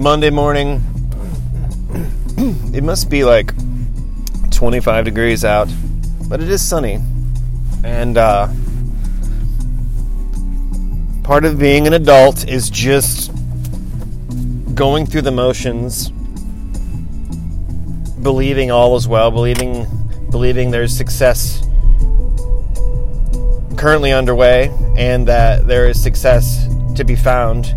Monday morning. It must be like 25 degrees out, but it is sunny. And uh, part of being an adult is just going through the motions, believing all is well, believing believing there's success currently underway and that there is success to be found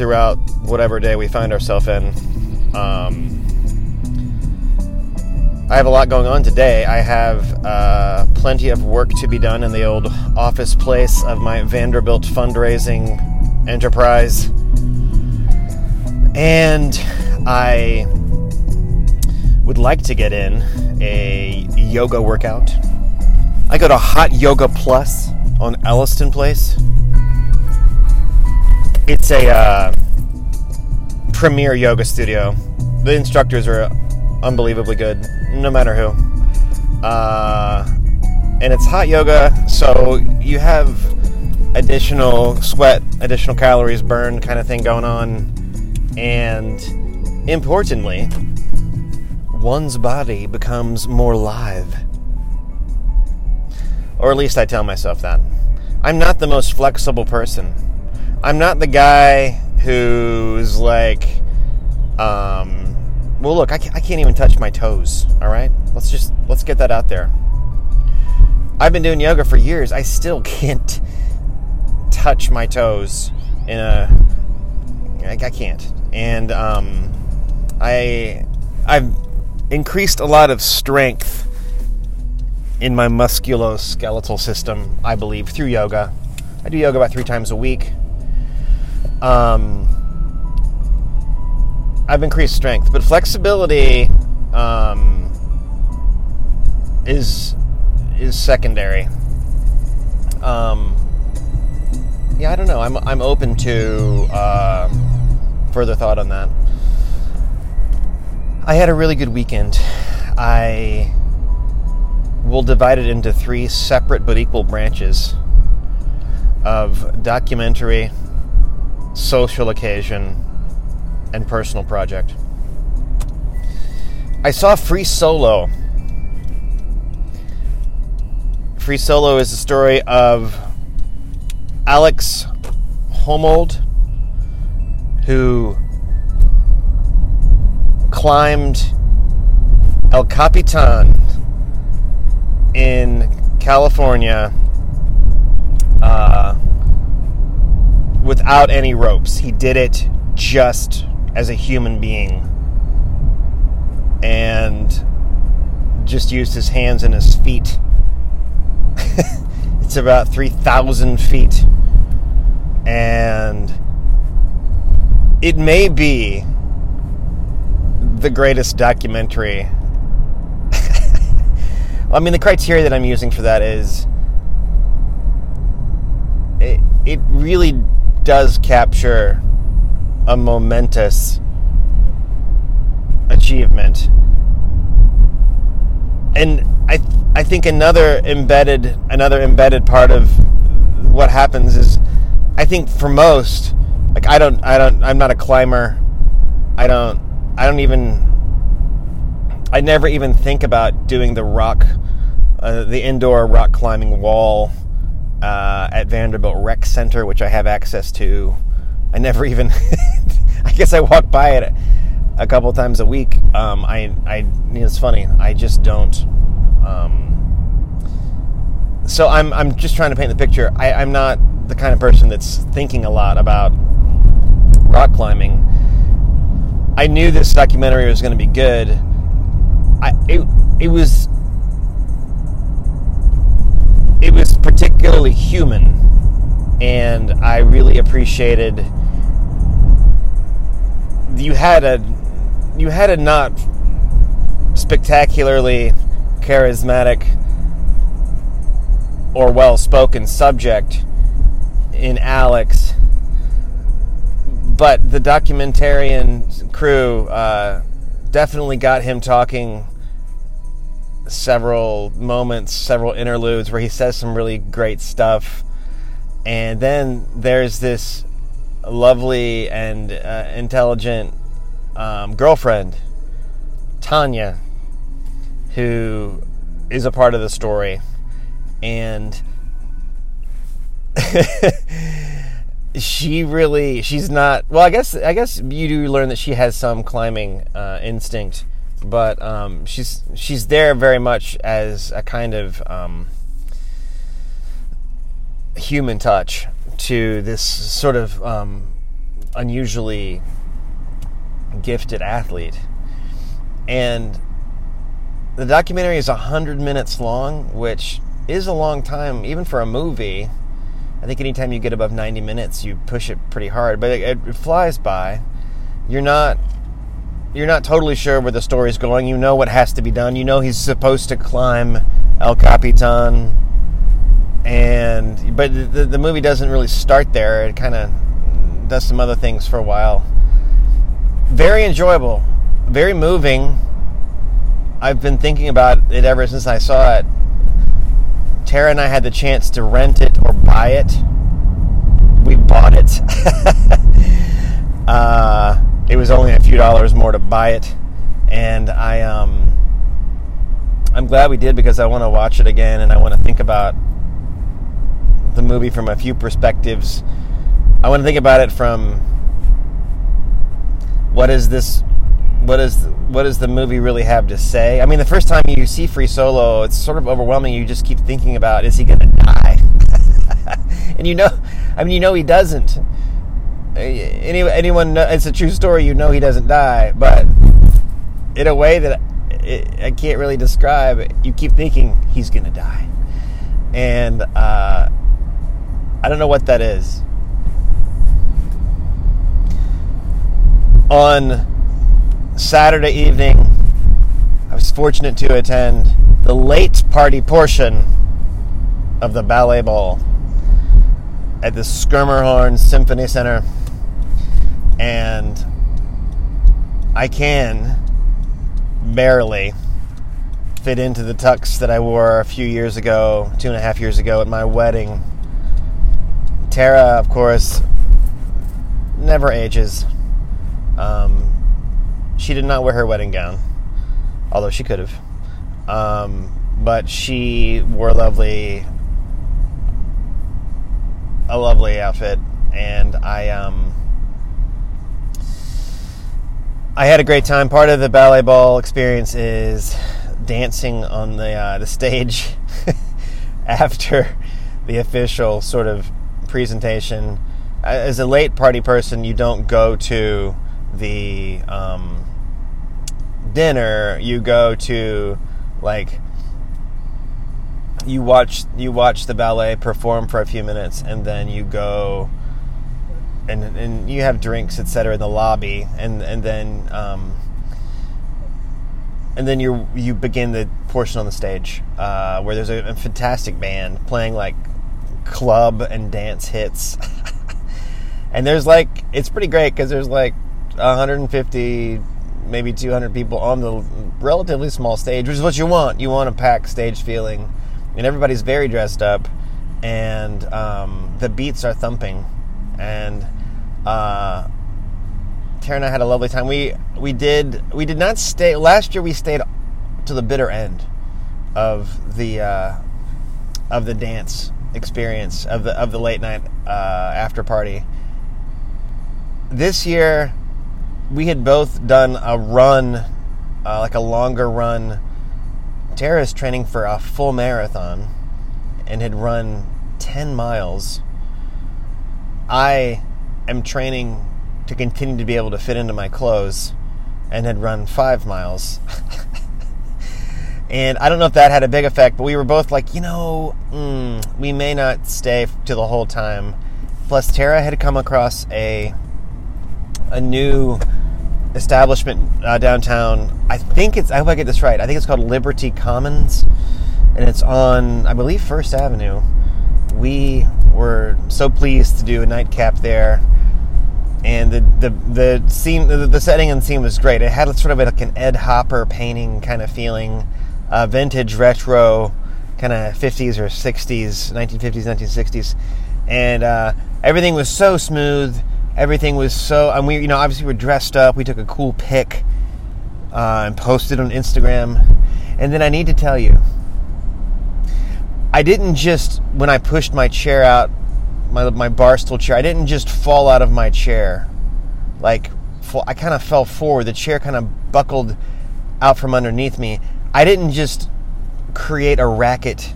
throughout whatever day we find ourselves in. Um, I have a lot going on today. I have uh, plenty of work to be done in the old office place of my Vanderbilt fundraising enterprise. And I would like to get in a yoga workout. I go to Hot Yoga Plus on Elliston Place. It's a uh, premier yoga studio. The instructors are unbelievably good, no matter who. Uh, and it's hot yoga, so you have additional sweat, additional calories burned kind of thing going on. And importantly, one's body becomes more live. Or at least I tell myself that. I'm not the most flexible person. I'm not the guy who's like, um, well, look, I can't, I can't even touch my toes. All right, let's just let's get that out there. I've been doing yoga for years. I still can't touch my toes in a. I, I can't, and um, I I've increased a lot of strength in my musculoskeletal system. I believe through yoga. I do yoga about three times a week. Um, I've increased strength, but flexibility um, is is secondary. Um, yeah, I don't know. I'm I'm open to uh, further thought on that. I had a really good weekend. I will divide it into three separate but equal branches of documentary, social occasion, and personal project. I saw Free Solo. Free Solo is the story of Alex Honnold, who climbed El Capitan in California uh, without any ropes. He did it just as a human being and just used his hands and his feet. it's about 3,000 feet. And it may be the greatest documentary. I mean, the criteria that I'm using for that is it, it really does capture a momentous achievement. And I I think another embedded another embedded part of what happens is I think for most like I don't I don't I'm not a climber. I don't I don't even I never even think about doing the rock uh, the indoor rock climbing wall uh, at Vanderbilt Rec Center, which I have access to I never even. I guess I walk by it a couple times a week. Um, I, I, it's funny. I just don't. Um, so I'm, I'm just trying to paint the picture. I, I'm not the kind of person that's thinking a lot about rock climbing. I knew this documentary was going to be good. I, it, it was, it was particularly human, and I really appreciated you had a you had a not spectacularly charismatic or well spoken subject in Alex, but the documentarian crew uh, definitely got him talking several moments, several interludes where he says some really great stuff. And then there's this lovely and uh, intelligent um, girlfriend, Tanya, who is a part of the story. And she really she's not well i guess i guess you do learn that she has some climbing uh, instinct but um, she's she's there very much as a kind of um, human touch to this sort of um, unusually gifted athlete and the documentary is 100 minutes long which is a long time even for a movie I think anytime you get above 90 minutes, you push it pretty hard, but it, it flies by. You're not you're not totally sure where the story's going. You know what has to be done. You know he's supposed to climb El Capitan, and but the, the movie doesn't really start there. It kind of does some other things for a while. Very enjoyable, very moving. I've been thinking about it ever since I saw it. Tara and I had the chance to rent it or buy it. We bought it. uh, was only a few dollars more to buy it, and I um, I'm glad we did because I want to watch it again and I want to think about the movie from a few perspectives. I want to think about it from what is this what is what does the movie really have to say? I mean, the first time you see Free Solo, it's sort of overwhelming. You just keep thinking about is he going to die? and you know, I mean, you know he doesn't. Any, anyone, it's a true story. You know he doesn't die, but in a way that it, I can't really describe, you keep thinking he's to die, and uh, I don't know what that is. On Saturday evening, I was fortunate to attend the late party portion of the ballet ball at the Schermerhorn Symphony Center. And I can barely fit into the tux that I wore a few years ago, two and a half years ago at my wedding. Tara, of course, never ages. Um, she did not wear her wedding gown, although she could have. Um, but she wore lovely, a lovely outfit, and I um, I had a great time. Part of the ballet ball experience is dancing on the uh, the stage after the official sort of presentation. As a late party person, you don't go to the um, dinner, you go to like you watch you watch the ballet perform for a few minutes, and then you go and and you have drinks, etc., in the lobby, and and then um, and then you you begin the portion on the stage uh, where there's a, a fantastic band playing like club and dance hits. and there's like it's pretty great because there's like 150 maybe 200 people on the relatively small stage, which is what you want. You want a packed stage feeling, and everybody's very dressed up, and um, the beats are thumping, and uh, Tara and I had a lovely time. We we did we did not stay last year. We stayed to the bitter end of the uh, of the dance experience of the of the late night uh, after party. This year we had both done a run, uh, like a longer run. Tara's training for a full marathon and had run 10 miles. I am training to continue to be able to fit into my clothes and had run five miles. and I don't know if that had a big effect, but we were both like, you know, mm, we may not stay to the whole time. Plus, Tara had come across a a new establishment uh, downtown. I think it's, I hope I get this right. I think it's called Liberty Commons, and it's on, I believe, First Avenue. We were so pleased to do a nightcap there, and the the the scene, the, the setting and scene was great. It had sort of like an Ed Hopper painting kind of feeling, uh, vintage retro, kind of 50s or 60s, 1950s, 1960s, and uh, everything was so smooth Everything was so, and we, you know, obviously we're dressed up. We took a cool pic uh, and posted on Instagram. And then I need to tell you, I didn't just when I pushed my chair out, my my bar stool chair. I didn't just fall out of my chair, like I kind of fell forward. The chair kind of buckled out from underneath me. I didn't just create a racket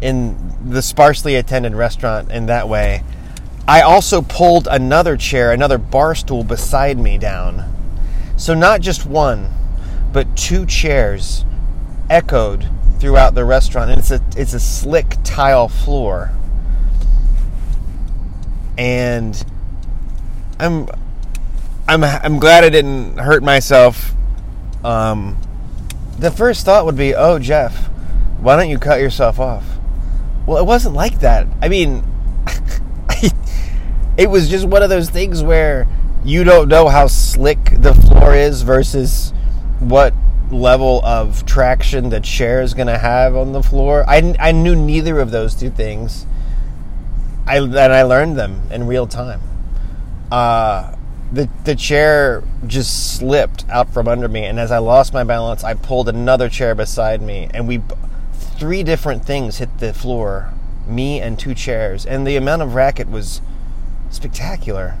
in the sparsely attended restaurant in that way. I also pulled another chair, another bar stool beside me down. So not just one, but two chairs echoed throughout the restaurant and it's a it's a slick tile floor. And I'm I'm I'm glad I didn't hurt myself. Um, the first thought would be, "Oh, Jeff, why don't you cut yourself off?" Well, it wasn't like that. I mean, it was just one of those things where you don't know how slick the floor is versus what level of traction that chair is going to have on the floor. I, I knew neither of those two things. I and I learned them in real time. Uh, the the chair just slipped out from under me, and as I lost my balance, I pulled another chair beside me, and we three different things hit the floor, me and two chairs, and the amount of racket was spectacular.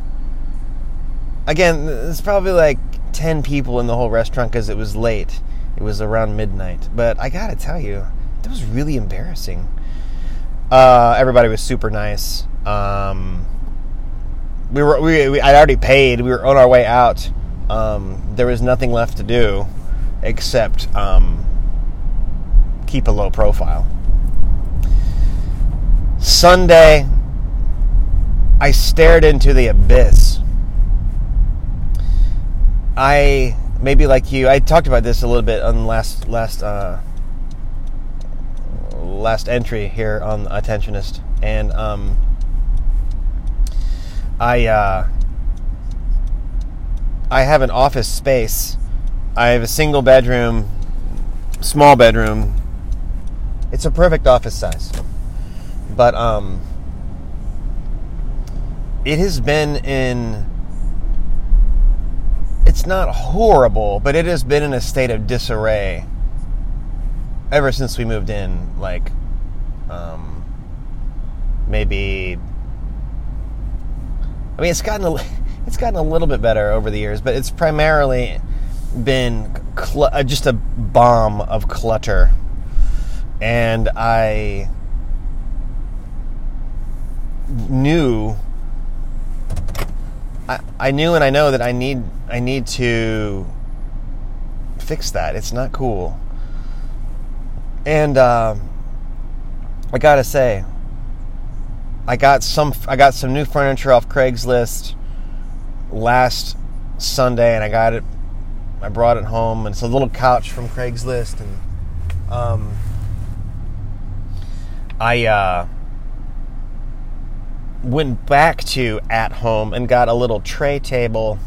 Again, it's probably like ten people in the whole restaurant because it was late. It was around midnight, but I gotta tell you, that was really embarrassing. Uh, everybody was super nice. Um, we were we, we I'd already paid. We were on our way out. Um, there was nothing left to do except um, keep a low profile. Sunday, I stared into the abyss. I maybe like you. I talked about this a little bit on last last uh, last entry here on Attentionist, and um, I uh, I have an office space. I have a single bedroom, small bedroom. It's a perfect office size, but um, it has been in. It's not horrible, but it has been in a state of disarray ever since we moved in. Like, um, maybe I mean, it's gotten a, it's gotten a little bit better over the years, but it's primarily been cl- uh, just a bomb of clutter, and I knew. I, I knew and I know that I need I need to fix that. It's not cool. And uh, I gotta say, I got some I got some new furniture off Craigslist last Sunday, and I got it. I brought it home, and it's a little couch from Craigslist, and um, I uh, went back to at home and got a little tray table,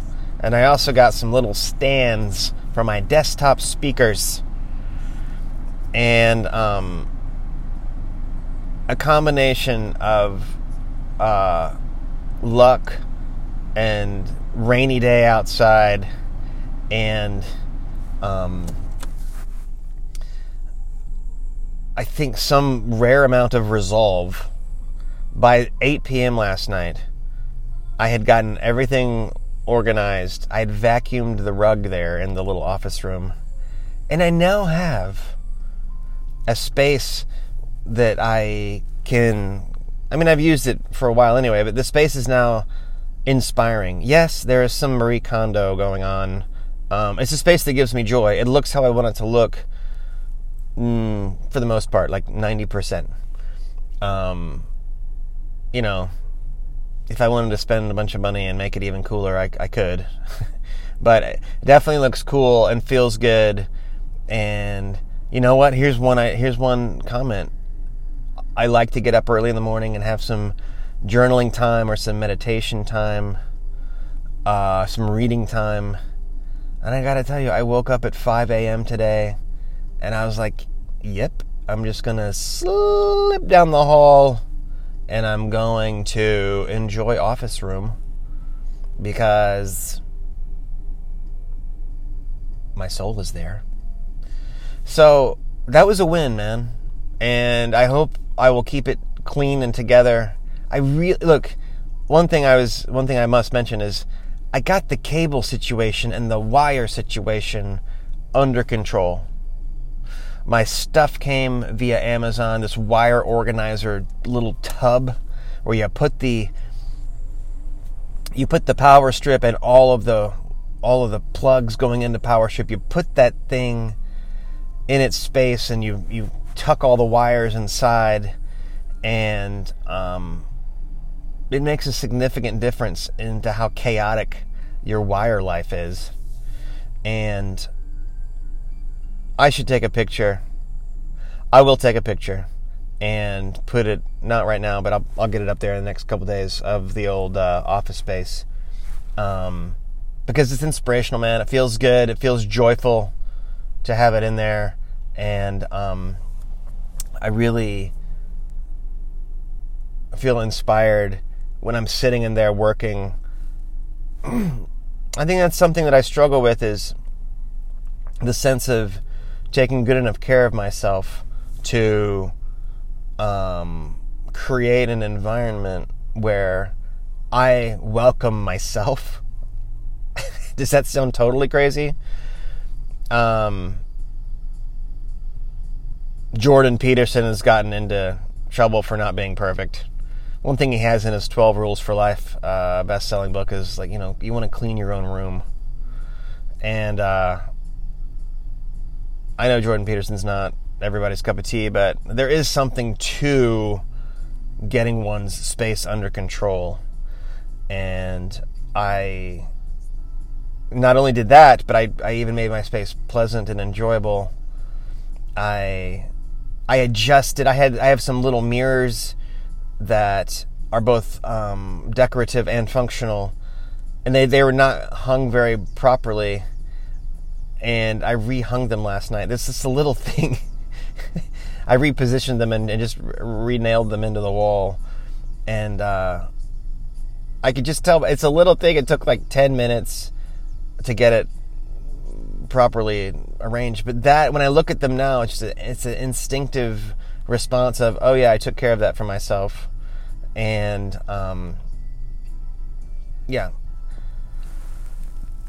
and I also got some little stands for my desktop speakers, and um, a combination of uh, luck and rainy day outside and um, I think some rare amount of resolve. By 8 p.m. last night, I had gotten everything organized. I had vacuumed the rug there in the little office room. And I now have a space that I can. I mean, I've used it for a while anyway, but the space is now inspiring. Yes, there is some Marie Kondo going on. Um, it's a space that gives me joy. It looks how I want it to look mm, for the most part, like 90%. Um, you know, if I wanted to spend a bunch of money and make it even cooler, I, I could. but it definitely looks cool and feels good. And you know what? Here's one. I, here's one comment. I like to get up early in the morning and have some journaling time or some meditation time, uh, some reading time. And I gotta tell you, I woke up at 5 a.m. today and I was like, yep, I'm just gonna slip down the hall and I'm going to enjoy office room because my soul is there. So that was a win, man. And I hope I will keep it clean and together. I really look. One thing I was, one thing I must mention is, I got the cable situation and the wire situation under control. My stuff came via Amazon. This wire organizer little tub where you put the you put the power strip and all of the all of the plugs going into power strip. You put that thing in its space and you you tuck all the wires inside and um, it makes a significant difference into how chaotic your wire life is and I should take a picture. I will take a picture and put it not right now but I'll, I'll get it up there in the next couple days of the old uh, office space. Um, because it's inspirational man. It feels good. It feels joyful to have it in there. And um, I really feel inspired when I'm sitting in there working. I think that's something that I struggle with is the sense of taking good enough care of myself to um, create an environment where I welcome myself. Does that sound totally crazy? Um, Jordan Peterson has gotten into trouble for not being perfect. One thing he has in his 12 Rules for Life uh, best selling book is like, you know, you want to clean your own room. And uh, I know Jordan Peterson's not everybody's cup of tea, but there is something to getting one's space under control. And I not only did that, but I, I even made my space pleasant and enjoyable. I I adjusted. I had I have some little mirrors that are both um, decorative and functional, and they they were not hung very properly, and I rehung them last night. This is a little thing. I repositioned them and, and just re-nailed them into the wall, and uh, I could just tell it's a little thing. It took like ten minutes to get it properly arranged. But that, when I look at them now, it's a, it's an instinctive response of, oh yeah, I took care of that for myself, and um, yeah.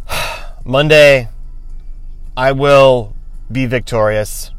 Monday, I will be victorious.